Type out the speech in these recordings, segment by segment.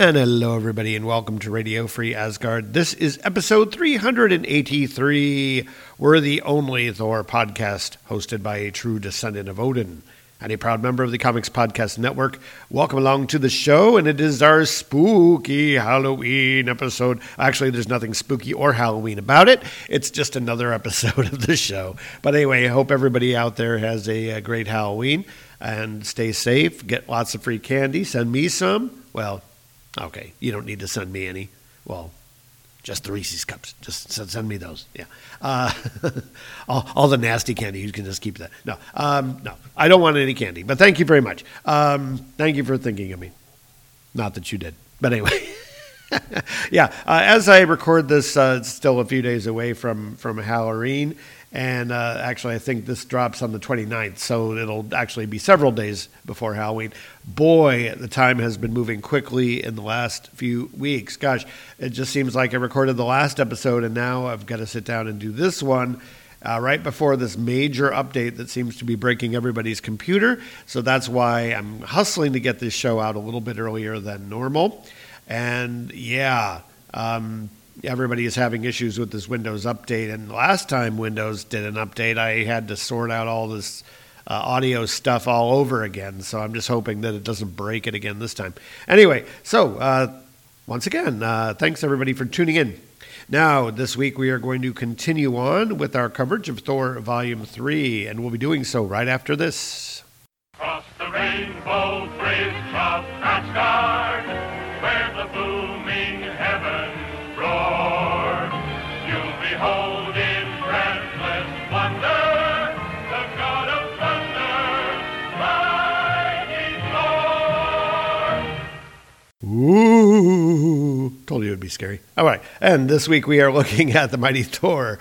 And hello, everybody, and welcome to Radio Free Asgard. This is episode 383. We're the only Thor podcast hosted by a true descendant of Odin and a proud member of the Comics Podcast Network. Welcome along to the show, and it is our spooky Halloween episode. Actually, there's nothing spooky or Halloween about it, it's just another episode of the show. But anyway, I hope everybody out there has a, a great Halloween and stay safe, get lots of free candy, send me some. Well, Okay, you don't need to send me any. Well, just the Reese's cups. Just send me those. Yeah. Uh, all, all, the nasty candy, you can just keep that. No, um, no, I don't want any candy. But thank you very much. Um, thank you for thinking of me. Not that you did, but anyway. yeah. Uh, as I record this, uh, it's still a few days away from from Halloween, and uh, actually, I think this drops on the 29th, so it'll actually be several days before Halloween. Boy, the time has been moving quickly in the last few weeks. Gosh, it just seems like I recorded the last episode, and now I've got to sit down and do this one. Uh, right before this major update that seems to be breaking everybody's computer. So that's why I'm hustling to get this show out a little bit earlier than normal. And yeah, um, everybody is having issues with this Windows update. And last time Windows did an update, I had to sort out all this uh, audio stuff all over again. So I'm just hoping that it doesn't break it again this time. Anyway, so uh, once again, uh, thanks everybody for tuning in. Now, this week we are going to continue on with our coverage of Thor Volume 3, and we'll be doing so right after this. Cross the rainbow bridge of Asgard, Ooh, told you it would be scary. All right, and this week we are looking at the Mighty Thor,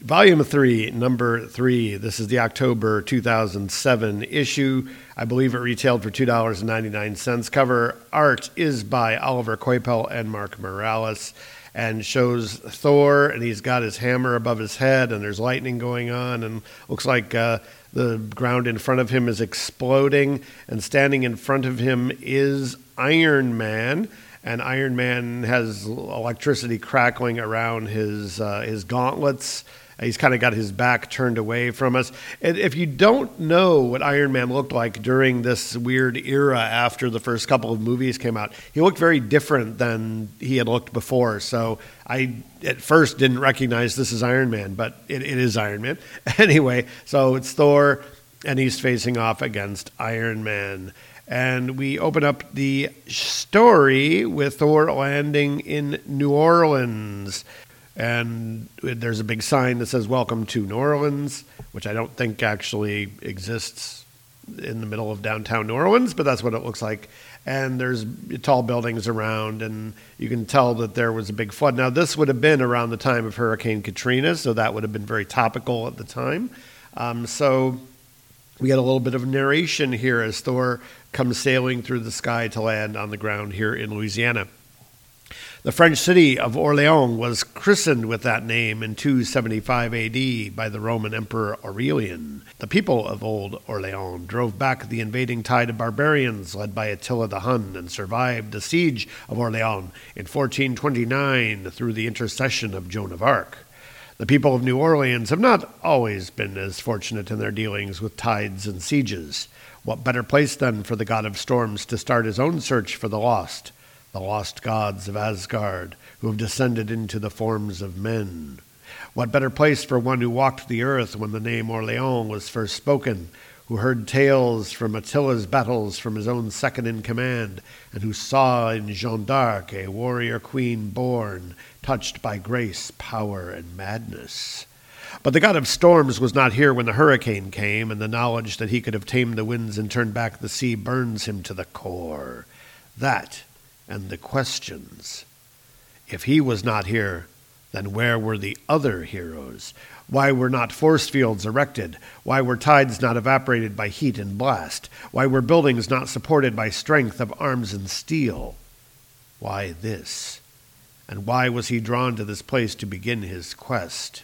Volume 3, Number 3. This is the October 2007 issue. I believe it retailed for $2.99. Cover art is by Oliver Coipel and Mark Morales and shows Thor, and he's got his hammer above his head, and there's lightning going on, and looks like uh, the ground in front of him is exploding, and standing in front of him is Iron Man. And Iron Man has electricity crackling around his uh, his gauntlets. He's kind of got his back turned away from us. And if you don't know what Iron Man looked like during this weird era after the first couple of movies came out, he looked very different than he had looked before. So I at first didn't recognize this as Iron Man, but it, it is Iron Man. Anyway, so it's Thor, and he's facing off against Iron Man. And we open up the story with Thor landing in New Orleans and there's a big sign that says "Welcome to New Orleans," which I don't think actually exists in the middle of downtown New Orleans, but that's what it looks like. And there's tall buildings around, and you can tell that there was a big flood. Now, this would have been around the time of Hurricane Katrina, so that would have been very topical at the time. Um, so we get a little bit of narration here as Thor comes sailing through the sky to land on the ground here in Louisiana. The French city of Orleans was christened with that name in 275 AD by the Roman Emperor Aurelian. The people of Old Orleans drove back the invading tide of barbarians led by Attila the Hun and survived the siege of Orleans in 1429 through the intercession of Joan of Arc. The people of New Orleans have not always been as fortunate in their dealings with tides and sieges. What better place, then, for the god of storms to start his own search for the lost? the lost gods of Asgard, who have descended into the forms of men. What better place for one who walked the earth when the name Orleans was first spoken, who heard tales from Attila's battles from his own second in command, and who saw in Jeanne d'Arc a warrior queen born, touched by grace, power, and madness? But the god of storms was not here when the hurricane came, and the knowledge that he could have tamed the winds and turned back the sea burns him to the core. That and the questions. If he was not here, then where were the other heroes? Why were not force fields erected? Why were tides not evaporated by heat and blast? Why were buildings not supported by strength of arms and steel? Why this? And why was he drawn to this place to begin his quest?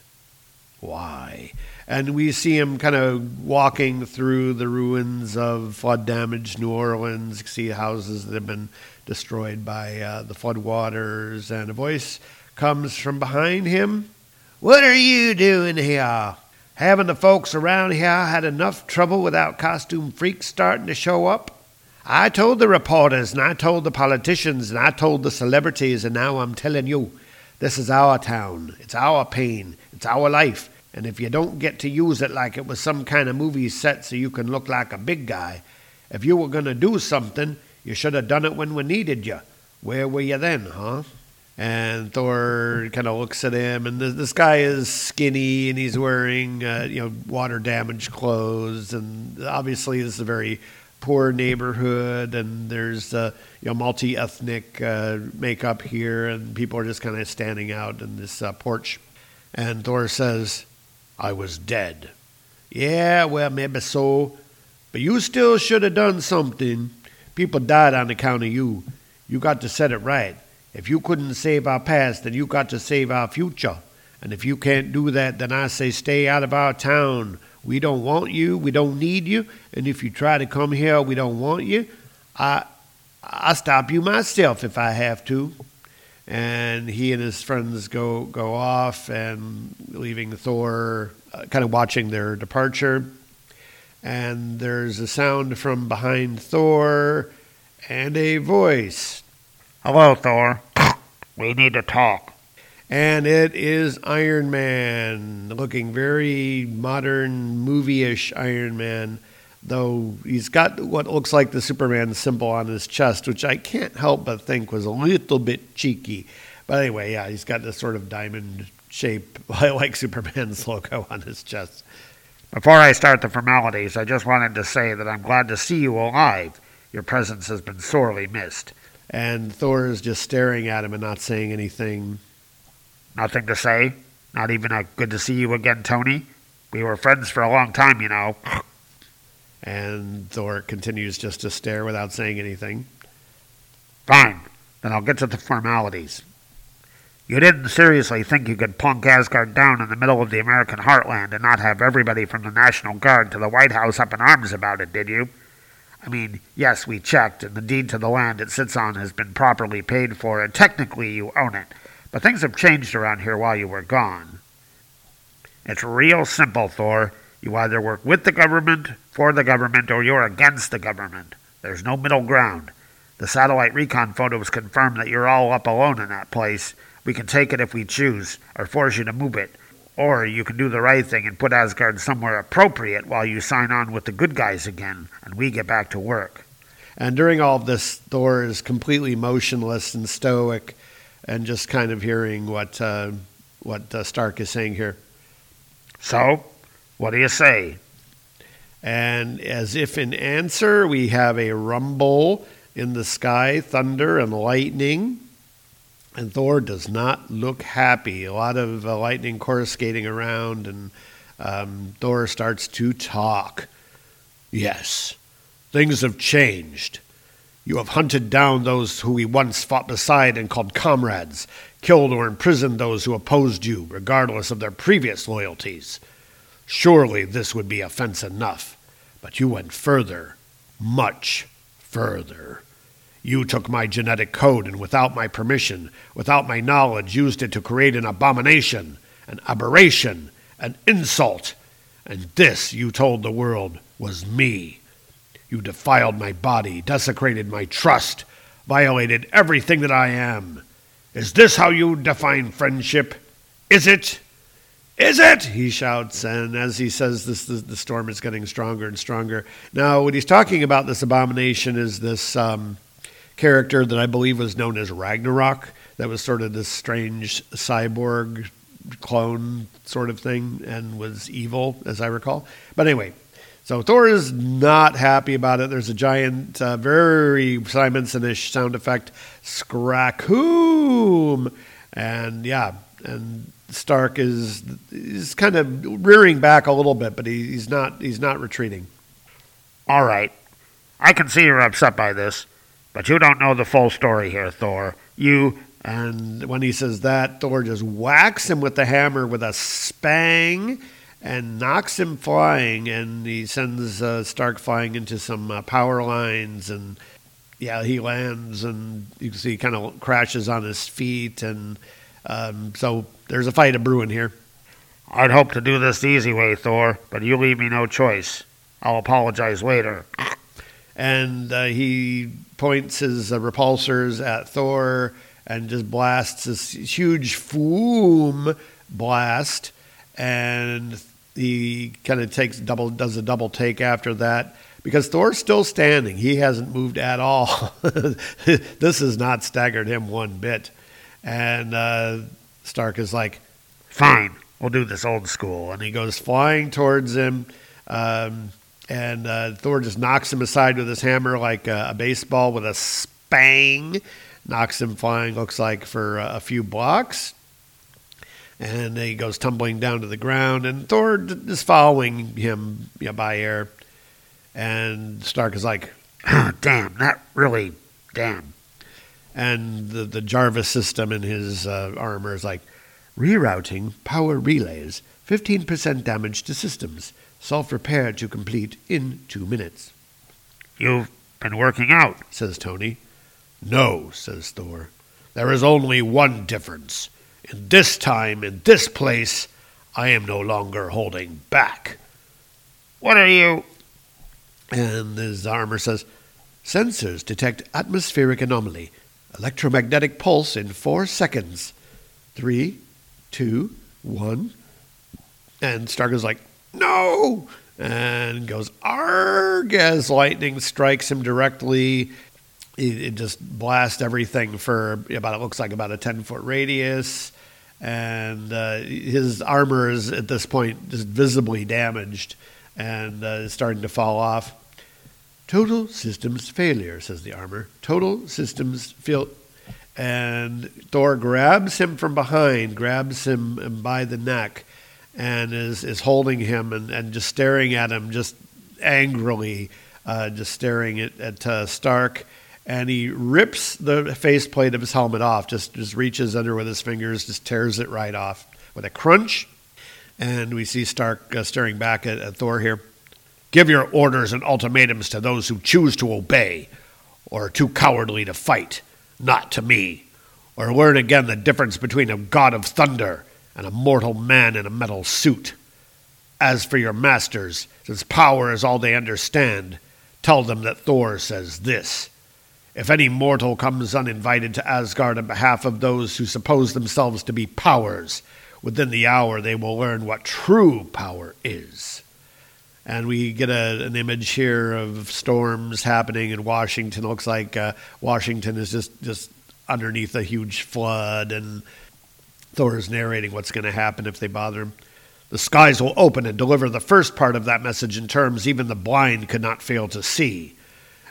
Why? And we see him kind of walking through the ruins of flood damaged New Orleans, see houses that have been destroyed by uh, the floodwaters, and a voice comes from behind him. What are you doing here? Haven't the folks around here had enough trouble without costume freaks starting to show up? I told the reporters, and I told the politicians, and I told the celebrities, and now I'm telling you this is our town. It's our pain. It's our life. And if you don't get to use it like it was some kind of movie set so you can look like a big guy, if you were going to do something, you should have done it when we needed you. Where were you then, huh? And Thor kind of looks at him, and this, this guy is skinny, and he's wearing uh, you know water damaged clothes, and obviously this is a very poor neighborhood, and there's uh, you know multi ethnic uh, makeup here, and people are just kind of standing out in this uh, porch. And Thor says, "I was dead." Yeah, well, maybe so, but you still should have done something. People died on account of you. You got to set it right. If you couldn't save our past, then you got to save our future. And if you can't do that, then I say stay out of our town. We don't want you. We don't need you. And if you try to come here, we don't want you. I I stop you myself if I have to. And he and his friends go go off and leaving Thor uh, kind of watching their departure. And there's a sound from behind Thor and a voice. Hello, Thor. We need to talk. And it is Iron Man, looking very modern, movie ish Iron Man, though he's got what looks like the Superman symbol on his chest, which I can't help but think was a little bit cheeky. But anyway, yeah, he's got this sort of diamond shape, I like Superman's logo on his chest. Before I start the formalities, I just wanted to say that I'm glad to see you alive. Your presence has been sorely missed. And Thor is just staring at him and not saying anything. Nothing to say? Not even a good to see you again, Tony? We were friends for a long time, you know. And Thor continues just to stare without saying anything. Fine. Then I'll get to the formalities. You didn't seriously think you could plunk Asgard down in the middle of the American heartland and not have everybody from the National Guard to the White House up in arms about it, did you? I mean, yes, we checked, and the deed to the land it sits on has been properly paid for, and technically you own it. But things have changed around here while you were gone. It's real simple, Thor. You either work with the government, for the government, or you're against the government. There's no middle ground. The satellite recon photos confirm that you're all up alone in that place. We can take it if we choose, or force you to move it. Or you can do the right thing and put Asgard somewhere appropriate while you sign on with the good guys again, and we get back to work. And during all of this, Thor is completely motionless and stoic, and just kind of hearing what uh, what uh, Stark is saying here. So, what do you say? And as if in answer, we have a rumble in the sky, thunder and lightning. And Thor does not look happy. A lot of uh, lightning coruscating around, and um, Thor starts to talk. Yes, things have changed. You have hunted down those who we once fought beside and called comrades, killed or imprisoned those who opposed you, regardless of their previous loyalties. Surely this would be offense enough, but you went further, much further. You took my genetic code and, without my permission, without my knowledge, used it to create an abomination, an aberration, an insult. And this, you told the world, was me. You defiled my body, desecrated my trust, violated everything that I am. Is this how you define friendship? Is it? Is it? He shouts, and as he says this, the, the storm is getting stronger and stronger. Now, what he's talking about, this abomination, is this um, character that I believe was known as Ragnarok. That was sort of this strange cyborg clone sort of thing and was evil, as I recall. But anyway, so Thor is not happy about it. There's a giant, uh, very Simonson-ish sound effect, scrackoom, and yeah, and Stark is is kind of rearing back a little bit, but he, he's not he's not retreating. All right. I can see you're upset by this, but you don't know the full story here, Thor. You. And when he says that, Thor just whacks him with the hammer with a spang and knocks him flying. And he sends uh, Stark flying into some uh, power lines. And yeah, he lands and you can see he kind of crashes on his feet. And um, so there's a fight of brewing here. I'd hope to do this the easy way, Thor, but you leave me no choice. I'll apologize later. and uh, he points his uh, repulsors at Thor and just blasts this huge foom blast, and he kind of takes double does a double take after that because Thor's still standing. He hasn't moved at all. this has not staggered him one bit, and uh, Stark is like, Fine, we'll do this old school. and he goes flying towards him. Um, and uh, Thor just knocks him aside with his hammer like a, a baseball with a spang. Knocks him flying, looks like for a few blocks. And he goes tumbling down to the ground, and Thor is following him you know, by air. And Stark is like, damn, not really, damn. and the, the Jarvis system in his uh, armor is like, rerouting power relays, 15% damage to systems, self repair to complete in two minutes. You've been working out. says Tony. No, says Thor. There is only one difference. In this time, in this place, I am no longer holding back. What are you? And his armor says, Sensors detect atmospheric anomaly. Electromagnetic pulse in four seconds. Three, two, one. And Stark is like, No! And goes, Arg! As lightning strikes him directly. It, it just blasts everything for about, it looks like about a 10 foot radius. And uh, his armor is at this point just visibly damaged and uh, is starting to fall off. Total systems failure, says the armor. Total systems fail. And Thor grabs him from behind, grabs him by the neck, and is, is holding him and, and just staring at him, just angrily, uh, just staring at, at uh, Stark. And he rips the faceplate of his helmet off, just, just reaches under with his fingers, just tears it right off with a crunch. And we see Stark uh, staring back at, at Thor here. Give your orders and ultimatums to those who choose to obey, or are too cowardly to fight, not to me. Or learn again the difference between a god of thunder and a mortal man in a metal suit. As for your masters, since power is all they understand, tell them that Thor says this. If any mortal comes uninvited to Asgard on behalf of those who suppose themselves to be powers, within the hour they will learn what true power is. And we get a, an image here of storms happening in Washington. It looks like uh, Washington is just, just underneath a huge flood, and Thor is narrating what's going to happen if they bother him. The skies will open and deliver the first part of that message in terms even the blind could not fail to see.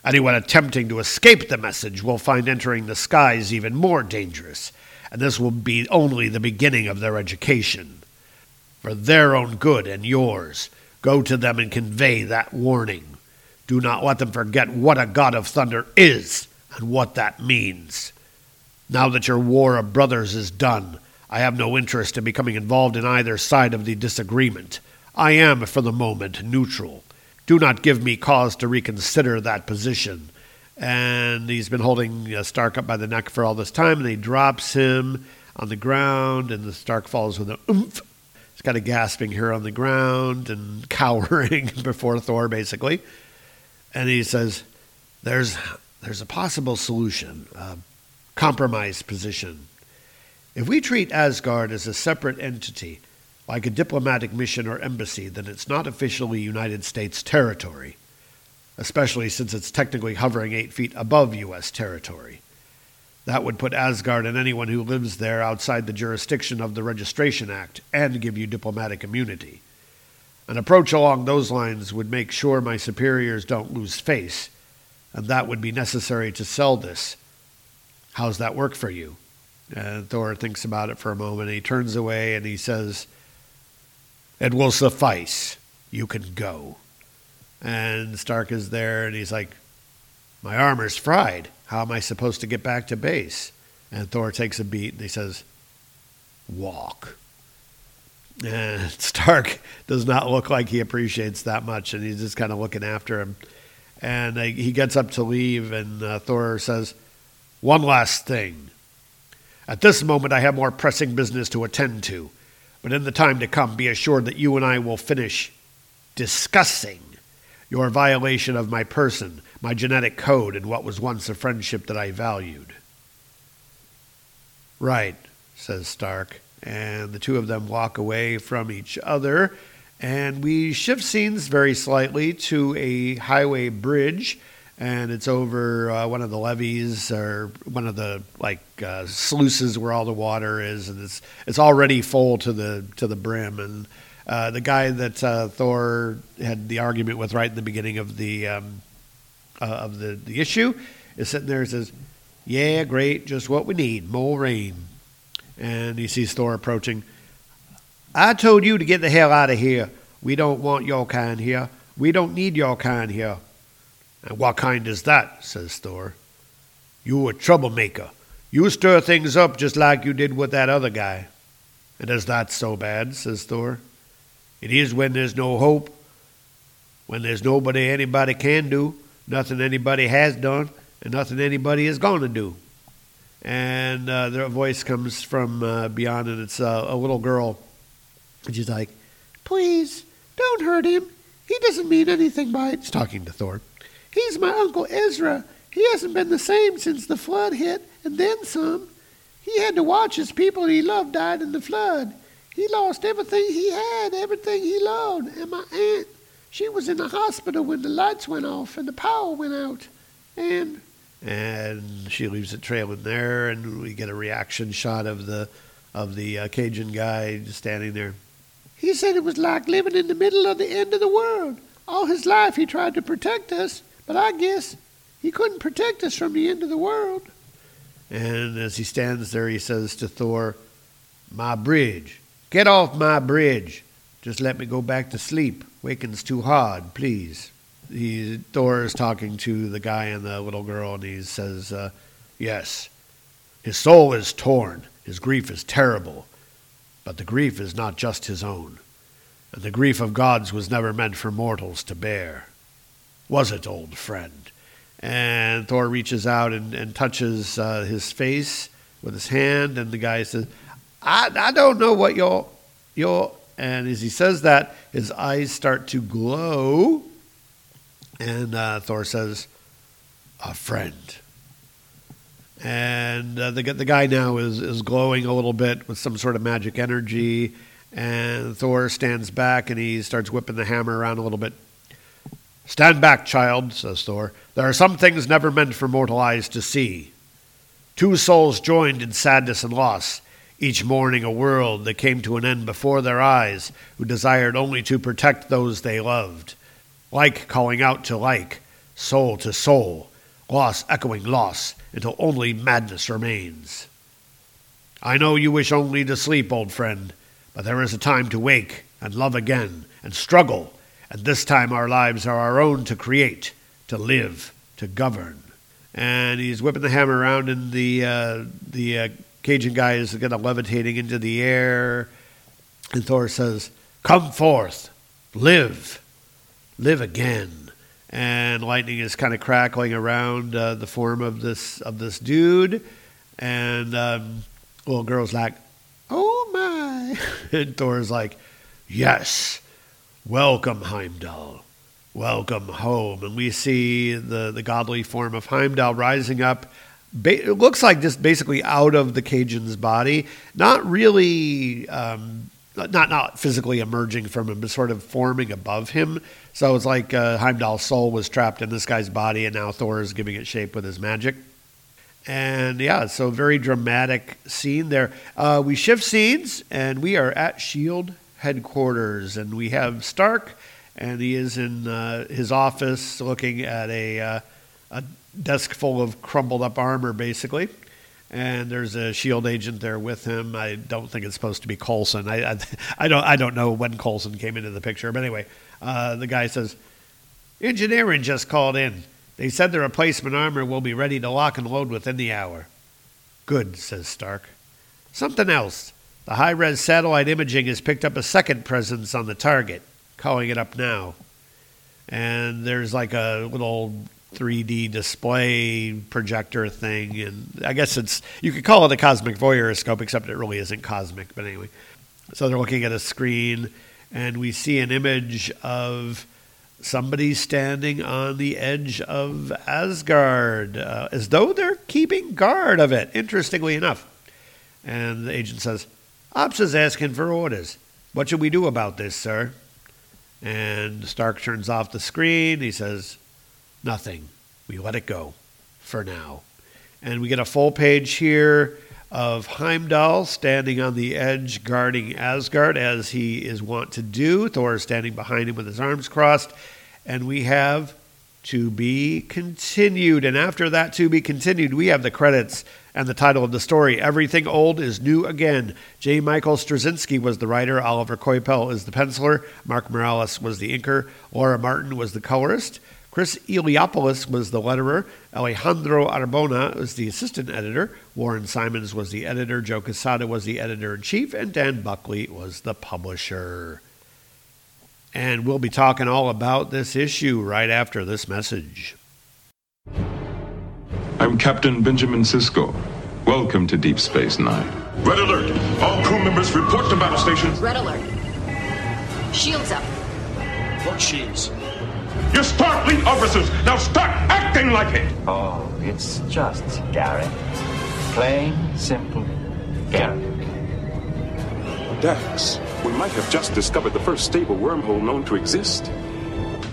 Anyone attempting to escape the message will find entering the skies even more dangerous, and this will be only the beginning of their education. For their own good and yours, go to them and convey that warning. Do not let them forget what a god of thunder is and what that means. Now that your war of brothers is done, I have no interest in becoming involved in either side of the disagreement. I am, for the moment, neutral. Do not give me cause to reconsider that position. And he's been holding uh, Stark up by the neck for all this time, and he drops him on the ground, and the Stark falls with an oomph. He's kind of gasping here on the ground and cowering before Thor, basically. And he says, "There's, there's a possible solution, a compromise position. If we treat Asgard as a separate entity, like a diplomatic mission or embassy, then it's not officially United States territory, especially since it's technically hovering eight feet above U.S. territory. That would put Asgard and anyone who lives there outside the jurisdiction of the Registration Act and give you diplomatic immunity. An approach along those lines would make sure my superiors don't lose face, and that would be necessary to sell this. How's that work for you? And Thor thinks about it for a moment. He turns away and he says, It will suffice. You can go. And Stark is there and he's like, My armor's fried. How am I supposed to get back to base? And Thor takes a beat and he says, Walk. And Stark does not look like he appreciates that much, and he's just kind of looking after him. And he gets up to leave, and uh, Thor says, One last thing. At this moment, I have more pressing business to attend to, but in the time to come, be assured that you and I will finish discussing your violation of my person, my genetic code, and what was once a friendship that I valued. Right, says Stark, and the two of them walk away from each other, and we shift scenes very slightly to a highway bridge, and it's over uh, one of the levees or one of the like uh, sluices where all the water is, and it's it's already full to the to the brim, and uh, the guy that uh, Thor had the argument with right in the beginning of the um, uh, of the, the issue is sitting there and says, "Yeah, great, just what we need, more rain." And he sees Thor approaching. I told you to get the hell out of here. We don't want your kind here. We don't need your kind here. And what kind is that? says Thor. You a troublemaker. You stir things up just like you did with that other guy. And is that so bad? says Thor. It is when there's no hope, when there's nobody anybody can do, nothing anybody has done, and nothing anybody is going to do. And uh, the voice comes from uh, beyond, and it's uh, a little girl. And she's like, Please, don't hurt him. He doesn't mean anything by it. He's talking to Thor. He's my Uncle Ezra. He hasn't been the same since the flood hit, and then some. He had to watch his people he loved died in the flood. He lost everything he had, everything he loved. And my aunt, she was in the hospital when the lights went off and the power went out. And and she leaves it trailing there, and we get a reaction shot of the of the uh, Cajun guy just standing there. He said it was like living in the middle of the end of the world. All his life he tried to protect us, but I guess he couldn't protect us from the end of the world. And as he stands there, he says to Thor, My bridge. Get off my bridge. Just let me go back to sleep. Waking's too hard, please. He, Thor is talking to the guy and the little girl, and he says, uh, Yes, his soul is torn. His grief is terrible. But the grief is not just his own. And the grief of gods was never meant for mortals to bear. Was it, old friend? And Thor reaches out and, and touches uh, his face with his hand, and the guy says, I, I don't know what your your and as he says that, his eyes start to glow, and uh, Thor says, "A friend." And uh, the the guy now is is glowing a little bit with some sort of magic energy, and Thor stands back and he starts whipping the hammer around a little bit. Stand back, child, says Thor. There are some things never meant for mortal eyes to see. Two souls joined in sadness and loss each mourning a world that came to an end before their eyes, who desired only to protect those they loved. Like calling out to like, soul to soul, loss echoing loss, until only madness remains. I know you wish only to sleep, old friend, but there is a time to wake and love again and struggle, and this time our lives are our own to create, to live, to govern. And he's whipping the hammer around, and the uh, the uh, Cajun guy is kind of levitating into the air. And Thor says, Come forth, live, live again. And lightning is kind of crackling around uh, the form of this of this dude, and um, little girl's like, "Oh my!" and Thor's like, "Yes, welcome Heimdall, welcome home." And we see the the godly form of Heimdall rising up Ba- it looks like just basically out of the Cajun's body, not really, um, not not physically emerging from him, but sort of forming above him. So it's like uh, Heimdall's soul was trapped in this guy's body, and now Thor is giving it shape with his magic. And yeah, so very dramatic scene there. Uh, we shift scenes, and we are at Shield headquarters, and we have Stark, and he is in uh, his office looking at a, uh, a desk full of crumbled up armor, basically. And there's a Shield agent there with him. I don't think it's supposed to be Coulson. I, I, I don't I don't know when Coulson came into the picture, but anyway, uh, the guy says, "Engineering just called in. They said the replacement armor will be ready to lock and load within the hour." Good, says Stark. Something else. The high res satellite imaging has picked up a second presence on the target, calling it up now. And there's like a little 3D display projector thing, and I guess it's you could call it a cosmic voyeuroscope, except it really isn't cosmic. But anyway, so they're looking at a screen, and we see an image of somebody standing on the edge of Asgard, uh, as though they're keeping guard of it. Interestingly enough, and the agent says, "Ops is asking for orders. What should we do about this, sir?" And Stark turns off the screen. He says, Nothing. We let it go for now. And we get a full page here of Heimdall standing on the edge guarding Asgard as he is wont to do. Thor is standing behind him with his arms crossed. And we have to be continued. And after that to be continued, we have the credits and the title of the story Everything Old is New Again. J. Michael Straczynski was the writer, Oliver Coipel is the penciler, Mark Morales was the inker, Laura Martin was the colorist. Chris Eliopoulos was the letterer. Alejandro Arbona was the assistant editor. Warren Simons was the editor. Joe Quesada was the editor in chief. And Dan Buckley was the publisher. And we'll be talking all about this issue right after this message. I'm Captain Benjamin Sisko. Welcome to Deep Space Nine. Red alert! All crew members report to battle stations. Red alert. Shields up. What shields? You're Starfleet officers. Now start acting like it. Oh, it's just Garak. Plain, simple Garak. Dax, we might have just discovered the first stable wormhole known to exist.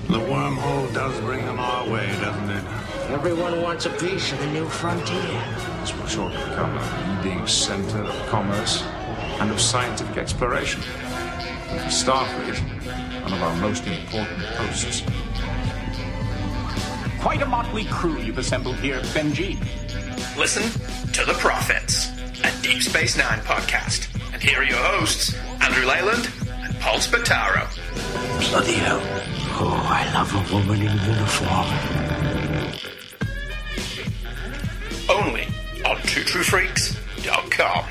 The wormhole does bring them our way, doesn't it? Everyone wants a piece of the new frontier. This will shortly become a leading center of commerce and of scientific exploration. And for Starfleet, one of our most important posts. Quite a motley crew you've assembled here, Benji. Listen to the Prophets, a Deep Space Nine podcast. And here are your hosts, Andrew Leyland and Paul Spataro. Bloody hell. Oh, I love a woman in uniform. Only on TrueTrueFreaks.com.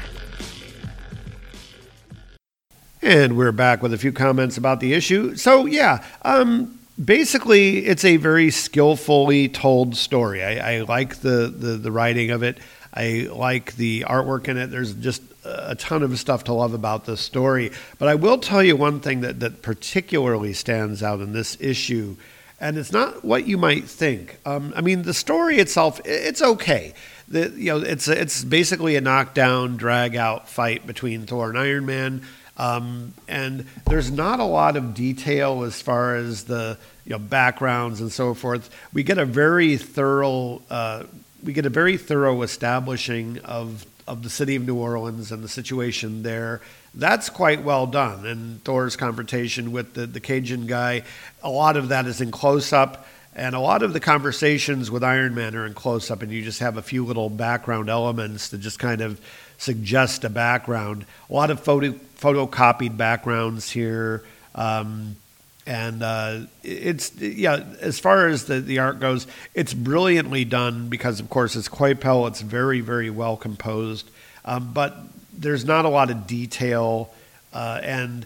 And we're back with a few comments about the issue. So, yeah, um, basically, it's a very skillfully told story. I, I like the, the, the writing of it. I like the artwork in it. There's just a ton of stuff to love about this story. But I will tell you one thing that, that particularly stands out in this issue, and it's not what you might think. Um, I mean, the story itself, it's okay. The, you know, it's it's basically a knockdown, drag out fight between Thor and Iron Man. Um, and there's not a lot of detail as far as the you know backgrounds and so forth. We get a very thorough uh, we get a very thorough establishing of of the city of New Orleans and the situation there. That's quite well done. And Thor's confrontation with the, the Cajun guy, a lot of that is in close up. And a lot of the conversations with Iron Man are in close up, and you just have a few little background elements to just kind of suggest a background. A lot of photo photocopied backgrounds here. Um, and uh, it's yeah. As far as the, the art goes, it's brilliantly done because, of course, it's Coipel. It's very very well composed, um, but there's not a lot of detail, uh, and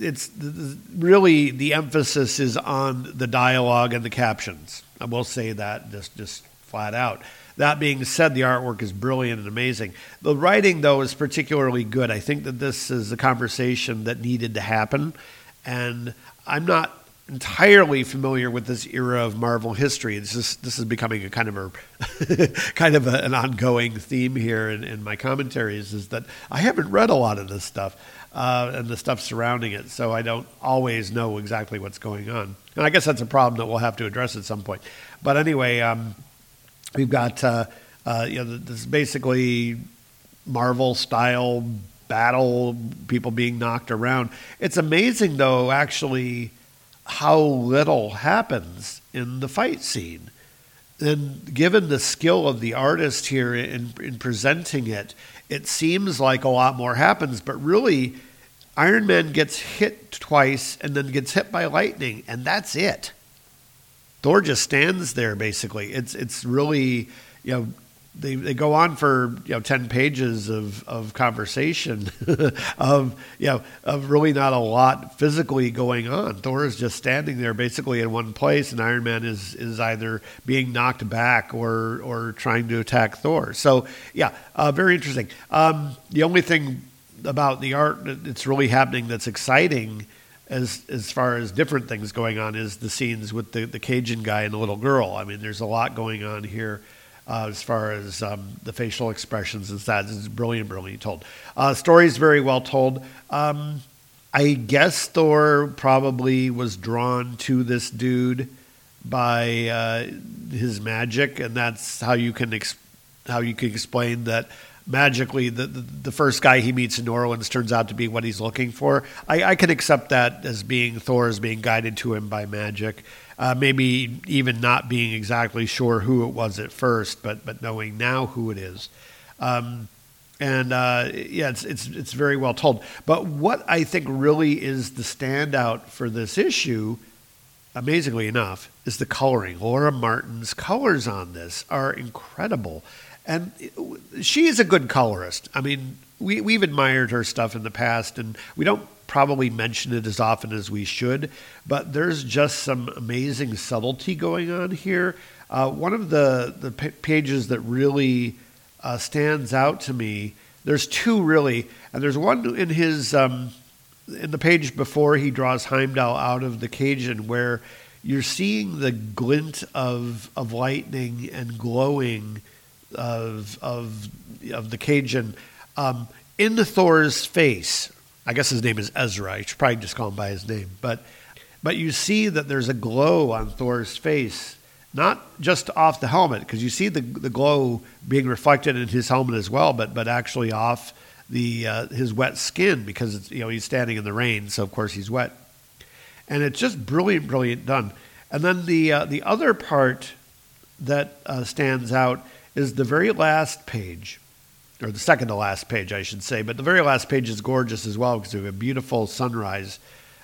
it's really the emphasis is on the dialogue and the captions. I will say that just just flat out. That being said, the artwork is brilliant and amazing. The writing, though, is particularly good. I think that this is a conversation that needed to happen, and I'm not entirely familiar with this era of Marvel history. This is this is becoming a kind of a kind of a, an ongoing theme here in, in, my commentaries. Is that I haven't read a lot of this stuff uh, and the stuff surrounding it, so I don't always know exactly what's going on. And I guess that's a problem that we'll have to address at some point. But anyway. Um, We've got uh, uh, you know, this is basically Marvel style battle, people being knocked around. It's amazing, though, actually, how little happens in the fight scene. And given the skill of the artist here in, in presenting it, it seems like a lot more happens, but really, Iron Man gets hit twice and then gets hit by lightning, and that's it. Thor just stands there basically. It's it's really you know they, they go on for you know ten pages of, of conversation of you know of really not a lot physically going on. Thor is just standing there basically in one place, and Iron Man is is either being knocked back or or trying to attack Thor. So yeah, uh, very interesting. Um, the only thing about the art that's really happening that's exciting as as far as different things going on is the scenes with the, the Cajun guy and the little girl. I mean, there's a lot going on here uh, as far as um, the facial expressions and that. It's brilliant, brilliantly told. Uh, story is very well told. Um, I guess Thor probably was drawn to this dude by uh, his magic, and that's how you can ex- how you can explain that magically the, the, the first guy he meets in New Orleans turns out to be what he's looking for. I, I can accept that as being Thor as being guided to him by magic. Uh, maybe even not being exactly sure who it was at first, but but knowing now who it is. Um, and uh, yeah, it's, it's it's very well told. But what I think really is the standout for this issue, amazingly enough, is the coloring. Laura Martin's colors on this are incredible. And she is a good colorist. I mean, we, we've admired her stuff in the past, and we don't probably mention it as often as we should, but there's just some amazing subtlety going on here. Uh, one of the, the p- pages that really uh, stands out to me, there's two really, and there's one in his, um, in the page before he draws Heimdall out of the Cajun where you're seeing the glint of, of lightning and glowing of of of the Cajun um, into Thor's face. I guess his name is Ezra. I should probably just call him by his name, but but you see that there's a glow on Thor's face, not just off the helmet, because you see the the glow being reflected in his helmet as well, but but actually off the uh, his wet skin because you know he's standing in the rain, so of course he's wet, and it's just brilliant, brilliant done. And then the uh, the other part that uh, stands out is the very last page, or the second to last page, I should say. But the very last page is gorgeous as well because we have a beautiful sunrise,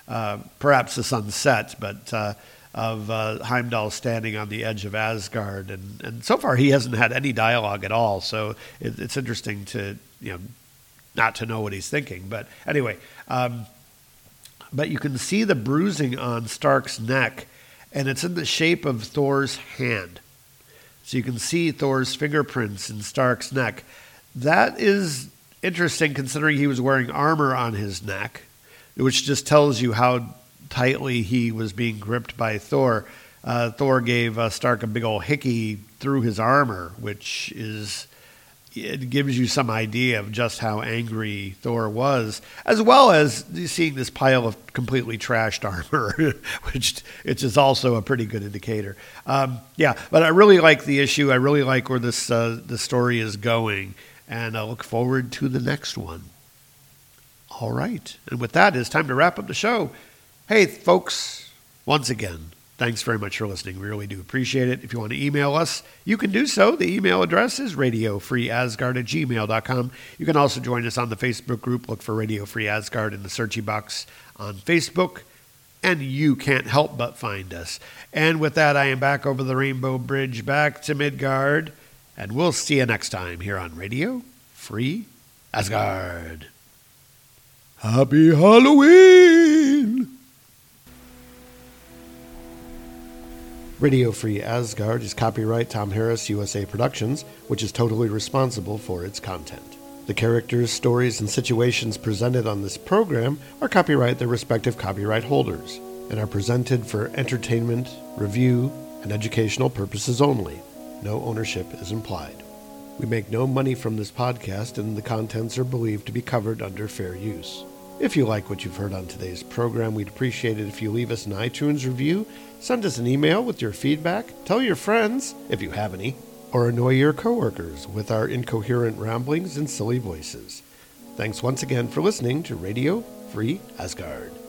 uh, perhaps the sunset, but uh, of uh, Heimdall standing on the edge of Asgard. And, and so far, he hasn't had any dialogue at all. So it, it's interesting to, you know, not to know what he's thinking. But anyway, um, but you can see the bruising on Stark's neck, and it's in the shape of Thor's hand. So you can see Thor's fingerprints in Stark's neck. That is interesting considering he was wearing armor on his neck, which just tells you how tightly he was being gripped by Thor. Uh, Thor gave uh, Stark a big old hickey through his armor, which is it gives you some idea of just how angry Thor was, as well as seeing this pile of completely trashed armor, which which is also a pretty good indicator. Um, yeah, but I really like the issue. I really like where this uh, the story is going, and I look forward to the next one. All right, and with that, it's time to wrap up the show. Hey, folks, once again, Thanks very much for listening. We really do appreciate it. If you want to email us, you can do so. The email address is radiofreeasgard at gmail.com. You can also join us on the Facebook group. Look for Radio Free Asgard in the searchy box on Facebook, and you can't help but find us. And with that, I am back over the Rainbow Bridge back to Midgard, and we'll see you next time here on Radio Free Asgard. Happy Halloween! Radio Free Asgard is copyright Tom Harris USA Productions, which is totally responsible for its content. The characters, stories, and situations presented on this program are copyright their respective copyright holders and are presented for entertainment, review, and educational purposes only. No ownership is implied. We make no money from this podcast, and the contents are believed to be covered under fair use. If you like what you've heard on today's program, we'd appreciate it if you leave us an iTunes review, send us an email with your feedback, tell your friends, if you have any, or annoy your coworkers with our incoherent ramblings and silly voices. Thanks once again for listening to Radio Free Asgard.